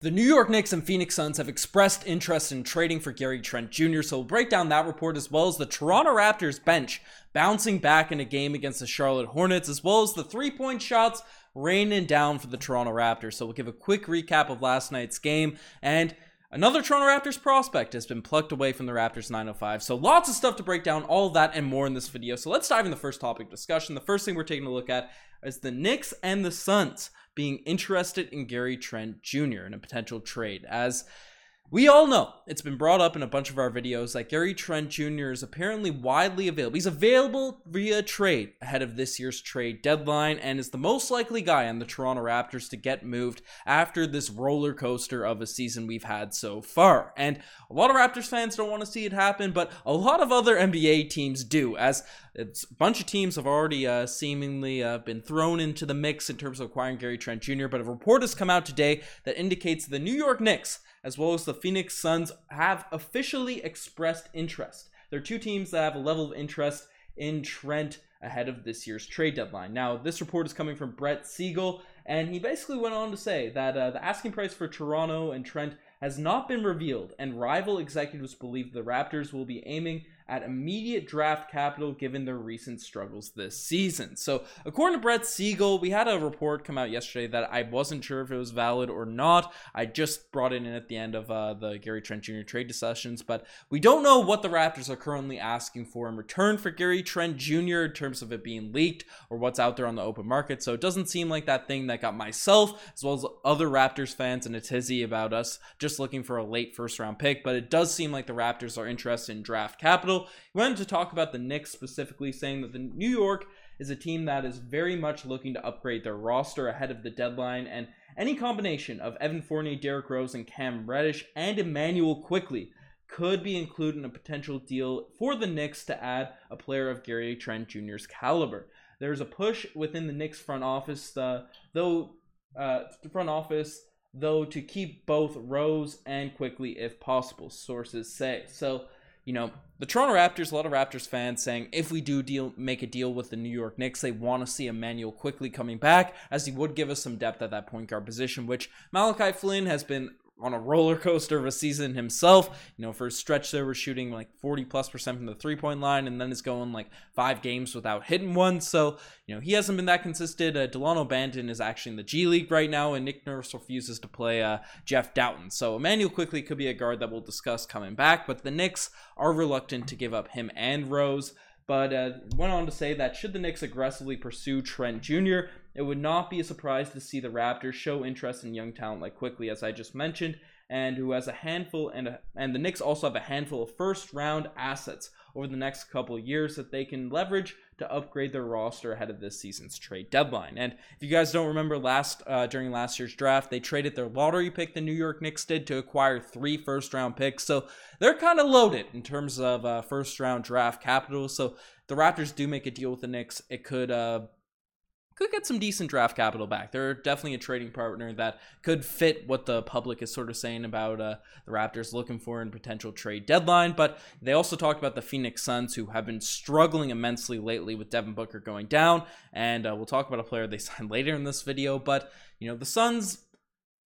The New York Knicks and Phoenix Suns have expressed interest in trading for Gary Trent Jr., so we'll break down that report as well as the Toronto Raptors bench bouncing back in a game against the Charlotte Hornets, as well as the three point shots raining down for the Toronto Raptors. So we'll give a quick recap of last night's game and Another Toronto Raptors prospect has been plucked away from the Raptors 905. So lots of stuff to break down, all that and more in this video. So let's dive in the first topic discussion. The first thing we're taking a look at is the Knicks and the Suns being interested in Gary Trent Jr. in a potential trade. As we all know, it's been brought up in a bunch of our videos that Gary Trent Jr. is apparently widely available. He's available via trade ahead of this year's trade deadline and is the most likely guy on the Toronto Raptors to get moved after this roller coaster of a season we've had so far. And a lot of Raptors fans don't want to see it happen, but a lot of other NBA teams do, as it's a bunch of teams have already uh, seemingly uh, been thrown into the mix in terms of acquiring Gary Trent Jr. But a report has come out today that indicates the New York Knicks as well as the Phoenix Suns have officially expressed interest. There are two teams that have a level of interest in Trent ahead of this year's trade deadline. Now, this report is coming from Brett Siegel, and he basically went on to say that uh, the asking price for Toronto and Trent has not been revealed, and rival executives believe the Raptors will be aiming at immediate draft capital given their recent struggles this season. So, according to Brett Siegel, we had a report come out yesterday that I wasn't sure if it was valid or not. I just brought it in at the end of uh, the Gary Trent Jr. trade discussions, but we don't know what the Raptors are currently asking for in return for Gary Trent Jr. in terms of it being leaked or what's out there on the open market. So, it doesn't seem like that thing that got myself as well as other Raptors fans in a tizzy about us just looking for a late first round pick, but it does seem like the Raptors are interested in draft capital. He went to talk about the Knicks specifically, saying that the New York is a team that is very much looking to upgrade their roster ahead of the deadline, and any combination of Evan Fournier, Derrick Rose, and Cam Reddish and Immanuel Quickley could be included in a potential deal for the Knicks to add a player of Gary Trent Jr.'s caliber. There's a push within the Knicks front office, uh, though uh, front office though to keep both Rose and Quickley if possible, sources say. So you know, the Toronto Raptors, a lot of Raptors fans saying if we do deal make a deal with the New York Knicks, they want to see Immanuel Quickley coming back, as he would give us some depth at that point guard position, which Malachi Flynn has been on a roller coaster of a season himself. You know, for a stretch there, we're shooting like 40 plus percent from the three point line, and then it's going like five games without hitting one. So, you know, he hasn't been that consistent. Uh, Dalano Banton is actually in the G League right now, and Nick Nurse refuses to play uh, Jeff Dowtin. So, Immanuel Quickley could be a guard that we'll discuss coming back, but the Knicks are reluctant to give up him and Rose but uh, went on to say that should the Knicks aggressively pursue Trent Jr., it would not be a surprise to see the Raptors show interest in young talent like Quickley, as I just mentioned, and who has a handful and a, and the Knicks also have a handful of first round assets over the next couple years that they can leverage to upgrade their roster ahead of this season's trade deadline. And if you guys don't remember last uh, during last year's draft, they traded their lottery pick, the New York Knicks did, to acquire three first round picks. So they're kind of loaded in terms of uh, first round draft capital. So the Raptors do make a deal with the Knicks. It could uh, could get some decent draft capital back. They're definitely a trading partner that could fit what the public is sort of saying about uh, the Raptors looking for in potential trade deadline. But they also talked about the Phoenix Suns, who have been struggling immensely lately with Devin Booker going down. And uh, we'll talk about a player they signed later in this video. But, you know, the Suns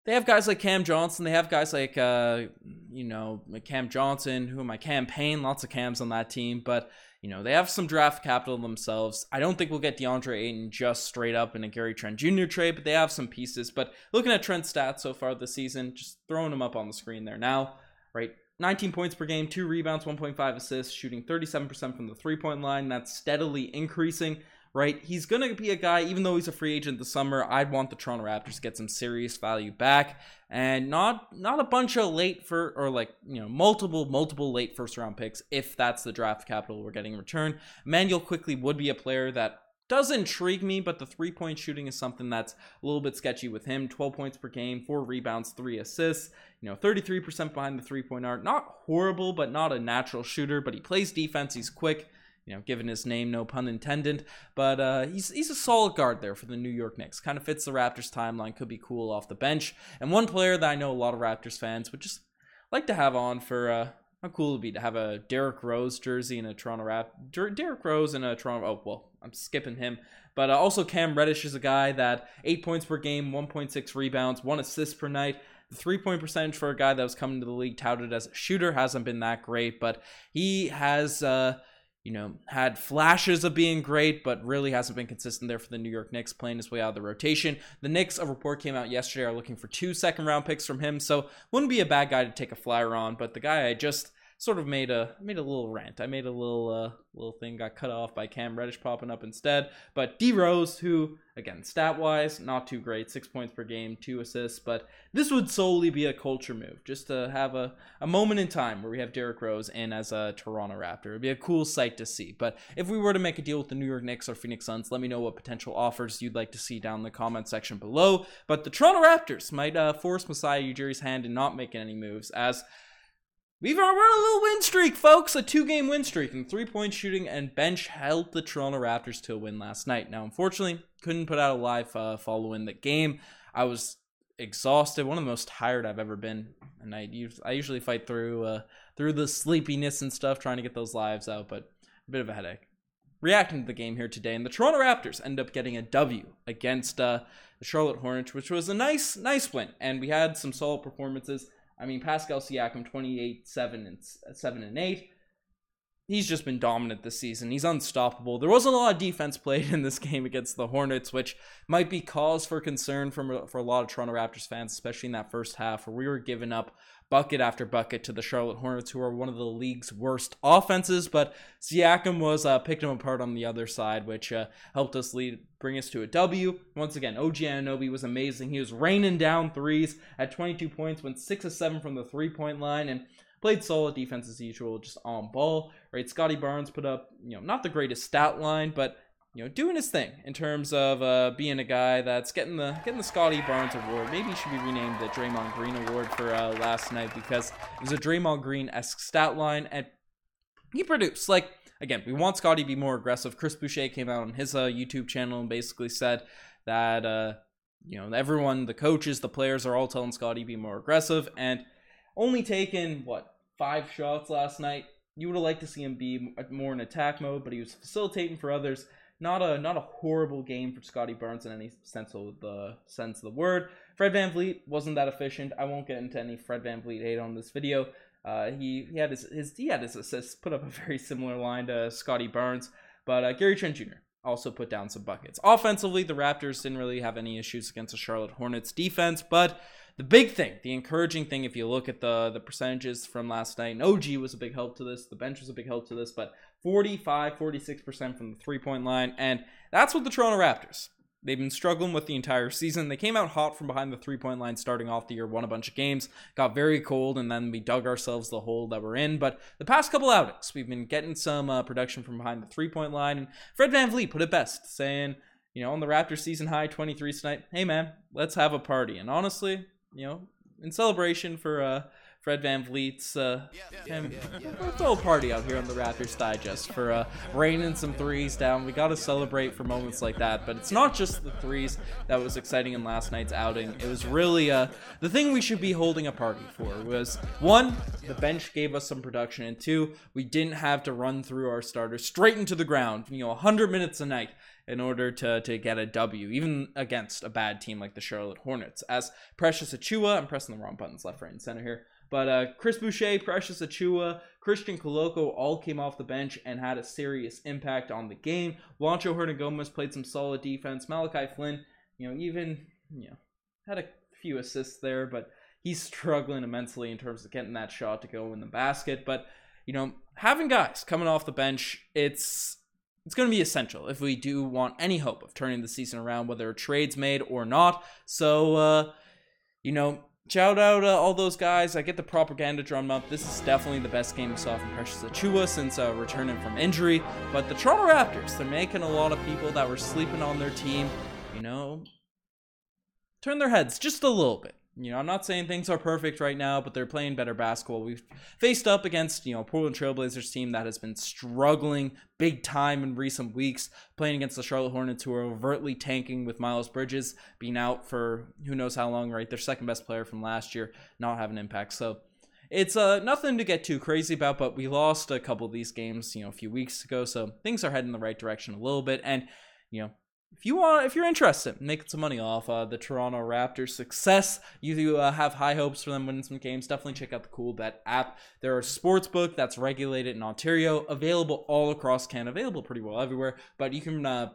they have guys like Cam Johnson. They have guys like, uh, you know, Cam Johnson, who am I Cam Payne, lots of Cams on that team. But you know, they have some draft capital themselves. I don't think we'll get DeAndre Ayton just straight up in a Gary Trent Jr. trade, but they have some pieces. But looking at Trent's stats so far this season, just throwing them up on the screen there now, right? 19 points per game, two rebounds, 1.5 assists, shooting 37% from the three point line. That's steadily increasing right? He's going to be a guy, even though he's a free agent this summer, I'd want the Toronto Raptors to get some serious value back and not not a bunch of late for or like, you know, multiple multiple late first round picks if that's the draft capital we're getting in return. Manuel Quickley would be a player that does intrigue me, but the three point shooting is something that's a little bit sketchy with him. 12 points per game, four rebounds, three assists. You know, 33% behind the three point arc. Not horrible, but not a natural shooter, but he plays defense. He's quick you know, given his name, no pun intended. But uh, he's he's a solid guard there for the New York Knicks. Kind of fits the Raptors timeline. Could be cool off the bench. And one player that I know a lot of Raptors fans would just like to have on for uh, how cool it would be to have a Derrick Rose jersey in a Toronto Rap. Derrick Rose in a Toronto. Oh well, I'm skipping him. But uh, also Cam Reddish is a guy that eight points per game, 1.6 rebounds, one assist per night. the three point percentage for a guy that was coming to the league touted as a shooter hasn't been that great, but he has. Uh, you know, had flashes of being great, but really hasn't been consistent there for the New York Knicks, playing his way out of the rotation. The Knicks, a report came out yesterday, are looking for two second round picks from him, so wouldn't be a bad guy to take a flyer on. But the guy I just sort of made a made a little rant. I made a little uh, little thing got cut off by Cam Reddish popping up instead. But D Rose, who again stat wise not too great, six points per game, two assists. But this would solely be a culture move, just to have a, a moment in time where we have Derrick Rose in as a Toronto Raptor. It'd be a cool sight to see. But if we were to make a deal with the New York Knicks or Phoenix Suns, let me know what potential offers you'd like to see down in the comment section below. But the Toronto Raptors might uh, force Masai Ujiri's hand in not making any moves as We've we're on a little win streak, folks. A two-game win streak and three-point shooting and bench helped the Toronto Raptors to a win last night. Now, unfortunately, couldn't put out a live uh, following the game. I was exhausted, one of the most tired I've ever been, and I I usually fight through uh, through the sleepiness and stuff trying to get those lives out, but a bit of a headache. Reacting to the game here today, and the Toronto Raptors end up getting a W against uh, the Charlotte Hornets, which was a nice nice win, and we had some solid performances. I mean, Pascal Siakam, 28, 7 and 7 and 8. He's just been dominant this season. He's unstoppable. There wasn't a lot of defense played in this game against the Hornets, which might be cause for concern from for a lot of Toronto Raptors fans, especially in that first half where we were giving up bucket after bucket to the Charlotte Hornets, who are one of the league's worst offenses. But Siakam was uh, picked him apart on the other side, which uh, helped us lead, bring us to a W. Once again, OG Anunoby was amazing. He was raining down threes at 22 points, went six of seven from the three point line, and played solid defense as usual, just on ball. Right, Scottie Barnes put up, you know, not the greatest stat line, but you know, doing his thing in terms of uh, being a guy that's getting the getting the Scottie Barnes Award. Maybe he should be renamed the Draymond Green Award for uh, last night because it was a Draymond Green esque stat line, and he produced. Like again, we want Scottie to be more aggressive. Chris Boucher came out on his uh, YouTube channel and basically said that uh, you know everyone, the coaches, the players are all telling Scottie be more aggressive, and only taken what five shots last night. You would have liked to see him be more in attack mode, but he was facilitating for others not a not a horrible game for Scottie Barnes in any sense of the sense of the word. Fred VanVleet wasn't that efficient. I won't get into any Fred VanVleet hate on this video. Uh, he, he had his, his he had his assists put up a very similar line to Scottie Barnes, but uh, Gary Trent Jr. also put down some buckets. Offensively, the Raptors didn't really have any issues against the Charlotte Hornets defense, but the big thing, the encouraging thing, if you look at the the percentages from last night, and OG was a big help to this. The bench was a big help to this, but 45, 46% from the three point line. And that's what the Toronto Raptors. They've been struggling with the entire season. They came out hot from behind the three point line starting off the year, won a bunch of games, got very cold, and then we dug ourselves the hole that we're in. But the past couple outings, we've been getting some uh, production from behind the three point line. And Fred VanVleet put it best, saying, you know, on the Raptors season high 23 tonight, hey man, let's have a party. And honestly, you know, in celebration for uh, Fred uh, yeah, yeah, yeah, throw a party out here on the Raptors Digest for uh, raining some threes down. We got to celebrate for moments like that, but it's not just the threes that was exciting in last night's outing. It was really uh, the thing we should be holding a party for was one, the bench gave us some production, and two, we didn't have to run through our starters straight into the ground. You know, 100 minutes a night in order to, to get a W, even against a bad team like the Charlotte Hornets. As Precious Achiuwa, I'm pressing the wrong buttons left, right, and center here. But uh, Chris Boucher, Precious Achiuwa, Christian Koloko all came off the bench and had a serious impact on the game. Juancho Hernangomez played some solid defense. Malachi Flynn, you know, even you know, had a few assists there, but he's struggling immensely in terms of getting that shot to go in the basket. But you know, having guys coming off the bench, it's it's going to be essential if we do want any hope of turning the season around, whether a trade's made or not. So, uh, you know, shout out uh, all those guys. I get the propaganda drum up. This is definitely the best game we saw from Precious Achiuwa since uh, returning from injury. But the Toronto Raptors, they're making a lot of people that were sleeping on their team, you know, turn their heads just a little bit. You know, I'm not saying things are perfect right now, but they're playing better basketball. We've faced up against, you know, Portland Trailblazers team that has been struggling big time in recent weeks, playing against the Charlotte Hornets who are overtly tanking with Miles Bridges being out for who knows how long, right? Their second best player from last year not having impact. So it's uh, nothing to get too crazy about, but we lost a couple of these games, you know, a few weeks ago. So things are heading the right direction a little bit. And, you know, if you want, if you're interested in making some money off uh, the Toronto Raptors' success, you uh, have high hopes for them winning some games. Definitely check out the Coolbet app. They're a sports book that's regulated in Ontario, available all across Canada, available pretty well everywhere. But you can uh,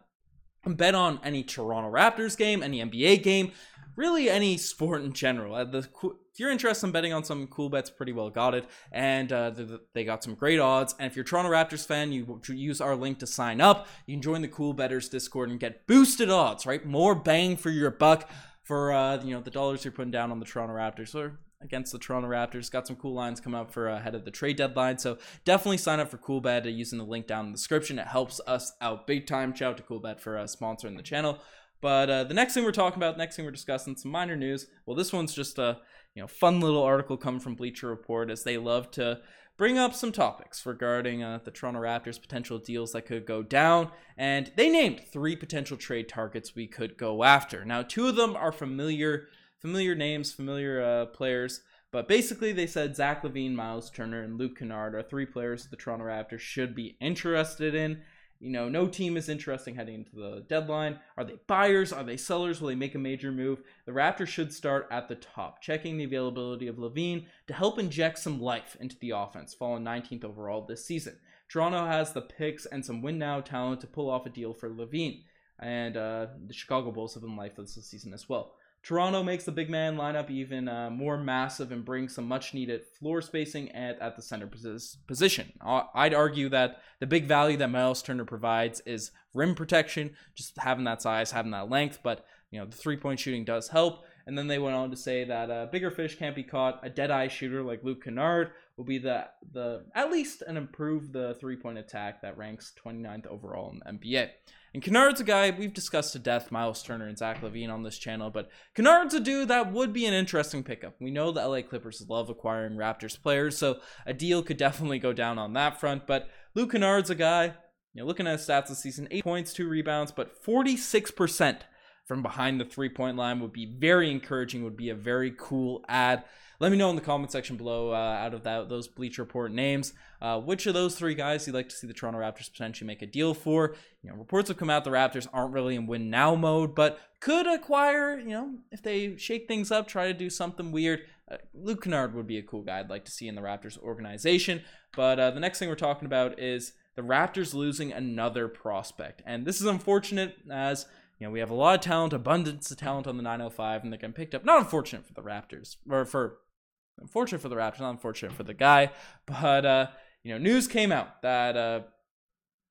bet on any Toronto Raptors game, any NBA game, really any sport in general. Uh, if you're interested in betting on some cool bets, pretty well got it, and uh, they got some great odds. And if you're a Toronto Raptors fan, you use our link to sign up. You can join the Cool Betters Discord and get boosted odds, right? More bang for your buck for uh, you know the dollars you're putting down on the Toronto Raptors or against the Toronto Raptors. Got some cool lines coming up for uh, ahead of the trade deadline. So definitely sign up for Coolbet using the link down in the description. It helps us out big time. Shout out to Coolbet for uh, sponsoring the channel. But uh, the next thing we're talking about, next thing we're discussing, some minor news. Well, this one's just a you know fun little article coming from Bleacher Report as they love to bring up some topics regarding uh, the Toronto Raptors potential deals that could go down, and they named three potential trade targets we could go after. Now, two of them are familiar familiar names, familiar uh, players. But basically, they said Zach LaVine, Miles Turner, and Luke Kennard are three players the Toronto Raptors should be interested in. You know, no team is interesting heading into the deadline. Are they buyers? Are they sellers? Will they make a major move? The Raptors should start at the top, checking the availability of LaVine to help inject some life into the offense, falling 19th overall this season. Toronto has the picks and some win now talent to pull off a deal for LaVine. And uh, the Chicago Bulls have been lifeless this season as well. Toronto makes the big man lineup even uh, more massive and brings some much needed floor spacing at, at the center position. I'd argue that the big value that Miles Turner provides is rim protection, just having that size, having that length, but you know the three point shooting does help. And then they went on to say that a bigger fish can't be caught. A dead eye shooter like Luke Kennard will be the the at least an improve the three point attack that ranks 29th overall in the NBA. And Kennard's a guy we've discussed to death, Miles Turner and Zach LaVine on this channel, but Kennard's a dude that would be an interesting pickup. We know the LA Clippers love acquiring Raptors players, so a deal could definitely go down on that front. But Luke Kennard's a guy, you know, looking at his stats this season, eight points, two rebounds, but 46% from behind the three point line would be very encouraging, would be a very cool ad. Let me know in the comment section below uh, out of that those Bleacher Report names, uh, which of those three guys you'd like to see the Toronto Raptors potentially make a deal for. You know, reports have come out the Raptors aren't really in win now mode, but could acquire. You know, if they shake things up, try to do something weird. Uh, Luke Kennard would be a cool guy I'd like to see in the Raptors organization. But uh, the next thing we're talking about is the Raptors losing another prospect, and this is unfortunate as you know, we have a lot of talent, abundance of talent on the 905, and they're getting picked up. Not unfortunate for the Raptors, or for Unfortunate for the Raptors, not unfortunate for the guy. But uh, you know, news came out that uh,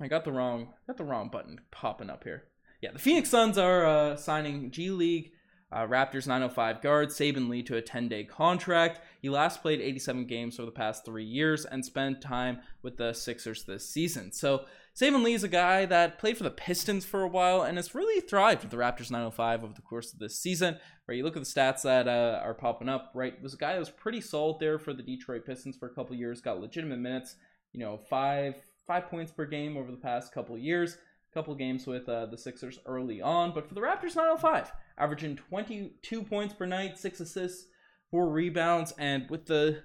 I got the wrong got the wrong button popping up here. Yeah, the Phoenix Suns are uh, signing G League uh, Raptors 905 guard Saben Lee to a 10 day contract. He last played 87 games over the past three years and spent time with the Sixers this season. So Saben Lee is a guy that played for the Pistons for a while and has really thrived with the Raptors 905 over the course of this season. Right, you look at the stats that uh, are popping up. Right, was a guy that was pretty solid there for the Detroit Pistons for a couple years. Got legitimate minutes. You know, five five points per game over the past couple years. A couple games with uh, the Sixers early on, but for the Raptors 905, averaging 22 points per night, six assists, four rebounds, and with the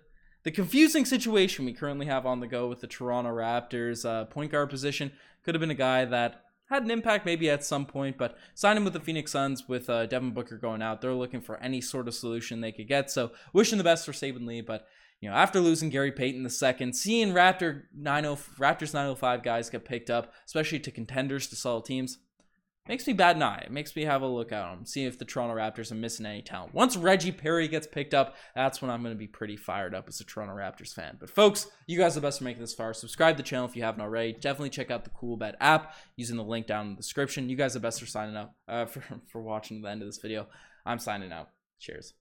the confusing situation we currently have on the go with the Toronto Raptors uh, point guard position could have been a guy that had an impact maybe at some point, but signing with the Phoenix Suns with uh, Devin Booker going out, they're looking for any sort of solution they could get. So wishing the best for Saben Lee, but you know after losing Gary Payton the second, seeing Raptor 90 Raptors 905 guys get picked up, especially to contenders to solid teams, makes me bad an eye. It makes me have a look at them, see if the Toronto Raptors are missing any talent. Once Reggie Perry gets picked up, that's when I'm going to be pretty fired up as a Toronto Raptors fan. But folks, you guys are the best for making this far. Subscribe to the channel if you haven't already. Definitely check out the Coolbet app using the link down in the description. You guys are the best for signing up uh, for for watching the end of this video. I'm signing out. Cheers.